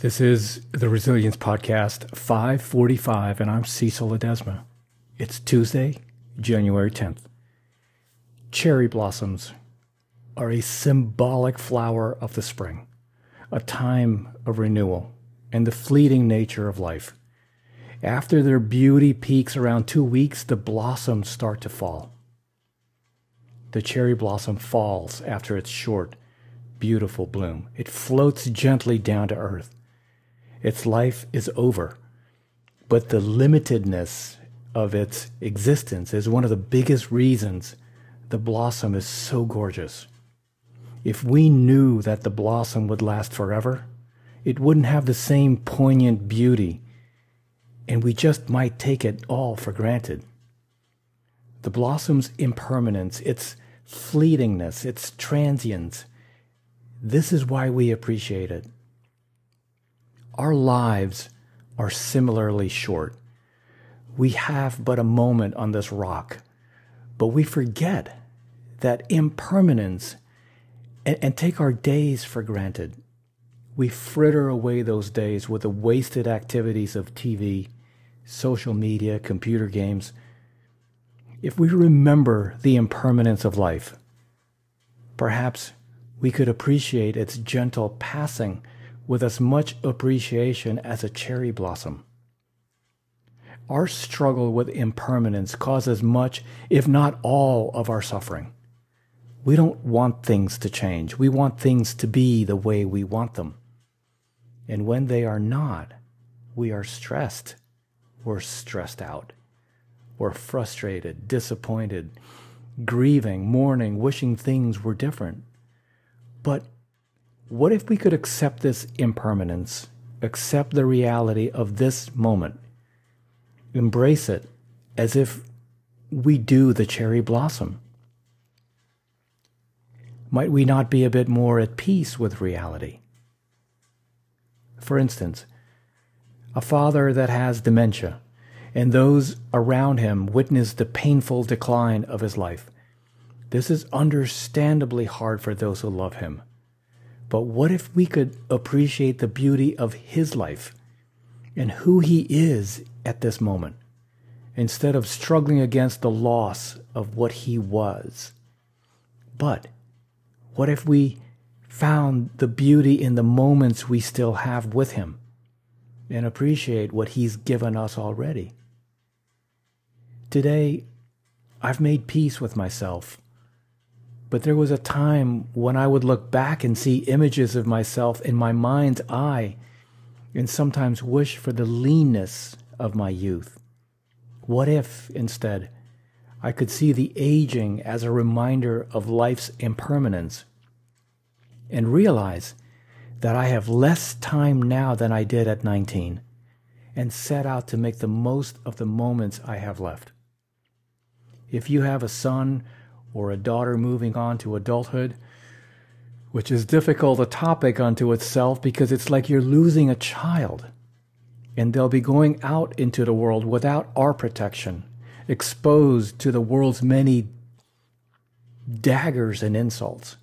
This is the Resilience Podcast 545, and I'm Cecil Ledesma. It's Tuesday, January 10th. Cherry blossoms are a symbolic flower of the spring, a time of renewal, and the fleeting nature of life. After their beauty peaks around two weeks, the blossoms start to fall. The cherry blossom falls after its short, beautiful bloom. It floats gently down to earth its life is over. But the limitedness of its existence is one of the biggest reasons the blossom is so gorgeous. If we knew that the blossom would last forever, it wouldn't have the same poignant beauty, and we just might take it all for granted. The blossom's impermanence, its fleetingness, its transience, this is why we appreciate it. Our lives are similarly short. We have but a moment on this rock, but we forget that impermanence and, and take our days for granted. We fritter away those days with the wasted activities of TV, social media, computer games. If we remember the impermanence of life, perhaps we could appreciate its gentle passing with as much appreciation as a cherry blossom. Our struggle with impermanence causes much, if not all, of our suffering. We don't want things to change. We want things to be the way we want them. And when they are not, we are stressed. We're stressed out. We're frustrated, disappointed, grieving, mourning, wishing things were different. But what if we could accept this impermanence, accept the reality of this moment, embrace it as if we do the cherry blossom? Might we not be a bit more at peace with reality? For instance, a father that has dementia and those around him witness the painful decline of his life. This is understandably hard for those who love him. But what if we could appreciate the beauty of his life and who he is at this moment instead of struggling against the loss of what he was? But what if we found the beauty in the moments we still have with him and appreciate what he's given us already? Today, I've made peace with myself but there was a time when I would look back and see images of myself in my mind's eye and sometimes wish for the leanness of my youth. What if, instead, I could see the aging as a reminder of life's impermanence and realize that I have less time now than I did at 19 and set out to make the most of the moments I have left? If you have a son or a daughter moving on to adulthood, which is difficult a topic unto itself because it's like you're losing a child. And they'll be going out into the world without our protection, exposed to the world's many daggers and insults.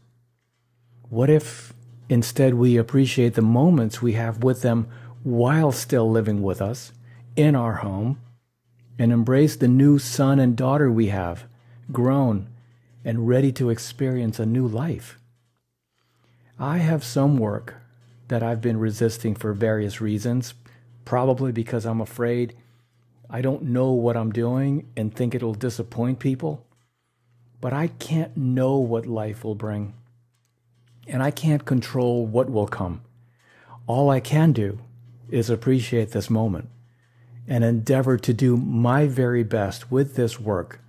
What if instead we appreciate the moments we have with them while still living with us in our home and embrace the new son and daughter we have, grown and ready to experience a new life. I have some work that I've been resisting for various reasons, probably because I'm afraid I don't know what I'm doing and think it'll disappoint people. But I can't know what life will bring, and I can't control what will come. All I can do is appreciate this moment and endeavor to do my very best with this work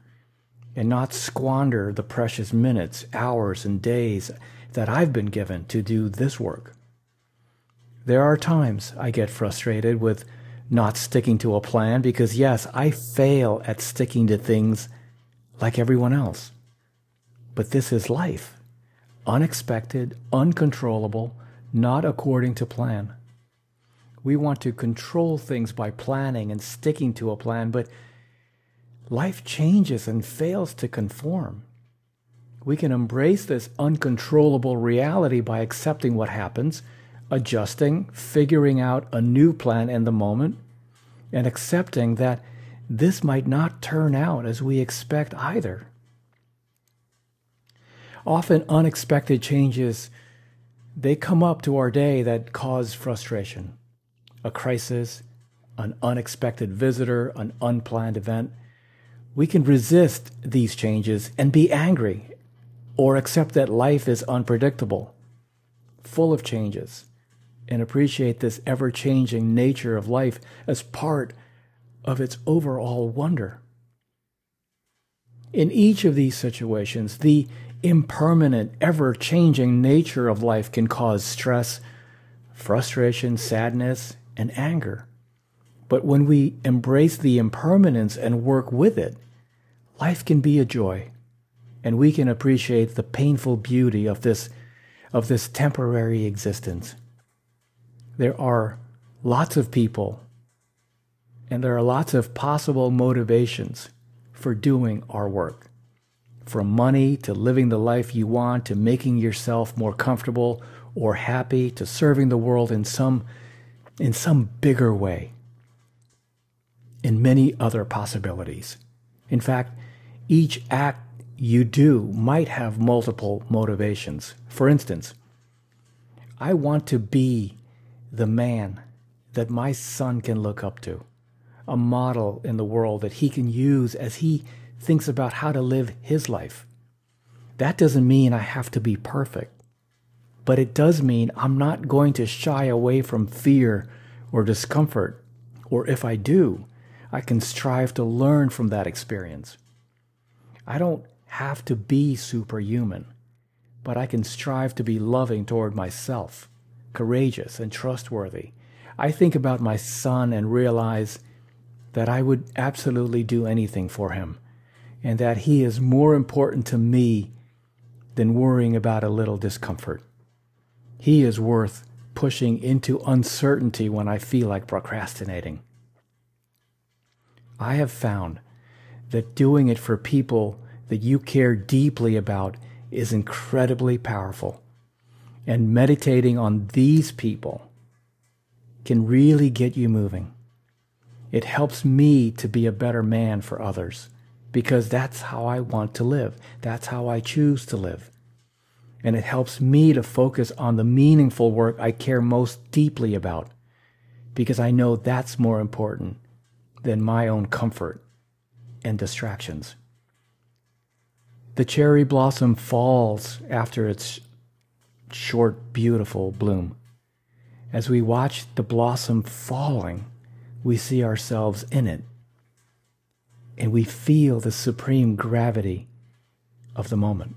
and not squander the precious minutes, hours, and days that I've been given to do this work. There are times I get frustrated with not sticking to a plan because, yes, I fail at sticking to things like everyone else. But this is life unexpected, uncontrollable, not according to plan. We want to control things by planning and sticking to a plan, but life changes and fails to conform. We can embrace this uncontrollable reality by accepting what happens, adjusting, figuring out a new plan in the moment, and accepting that this might not turn out as we expect either. Often unexpected changes they come up to our day that cause frustration. A crisis, an unexpected visitor, an unplanned event. We can resist these changes and be angry or accept that life is unpredictable, full of changes, and appreciate this ever changing nature of life as part of its overall wonder. In each of these situations, the impermanent, ever changing nature of life can cause stress, frustration, sadness, and anger. But when we embrace the impermanence and work with it, life can be a joy, and we can appreciate the painful beauty of this, of this temporary existence. There are lots of people, and there are lots of possible motivations for doing our work. From money to living the life you want to making yourself more comfortable or happy to serving the world in some in some bigger way. In many other possibilities. In fact, each act you do might have multiple motivations. For instance, I want to be the man that my son can look up to, a model in the world that he can use as he thinks about how to live his life. That doesn't mean I have to be perfect, but it does mean I'm not going to shy away from fear or discomfort, or if I do, I can strive to learn from that experience. I don't have to be superhuman, but I can strive to be loving toward myself, courageous and trustworthy. I think about my son and realize that I would absolutely do anything for him and that He is more important to me than worrying about a little discomfort. He is worth pushing into uncertainty when I feel like procrastinating. I have found that doing it for people that you care deeply about is incredibly powerful. And meditating on these people can really get you moving. It helps me to be a better man for others because that's how I want to live. That's how I choose to live. And it helps me to focus on the meaningful work I care most deeply about because I know that's more important than my own comfort and distractions. The cherry blossom falls after its short, beautiful bloom. As we watch the blossom falling, we see ourselves in it and we feel the supreme gravity of the moment.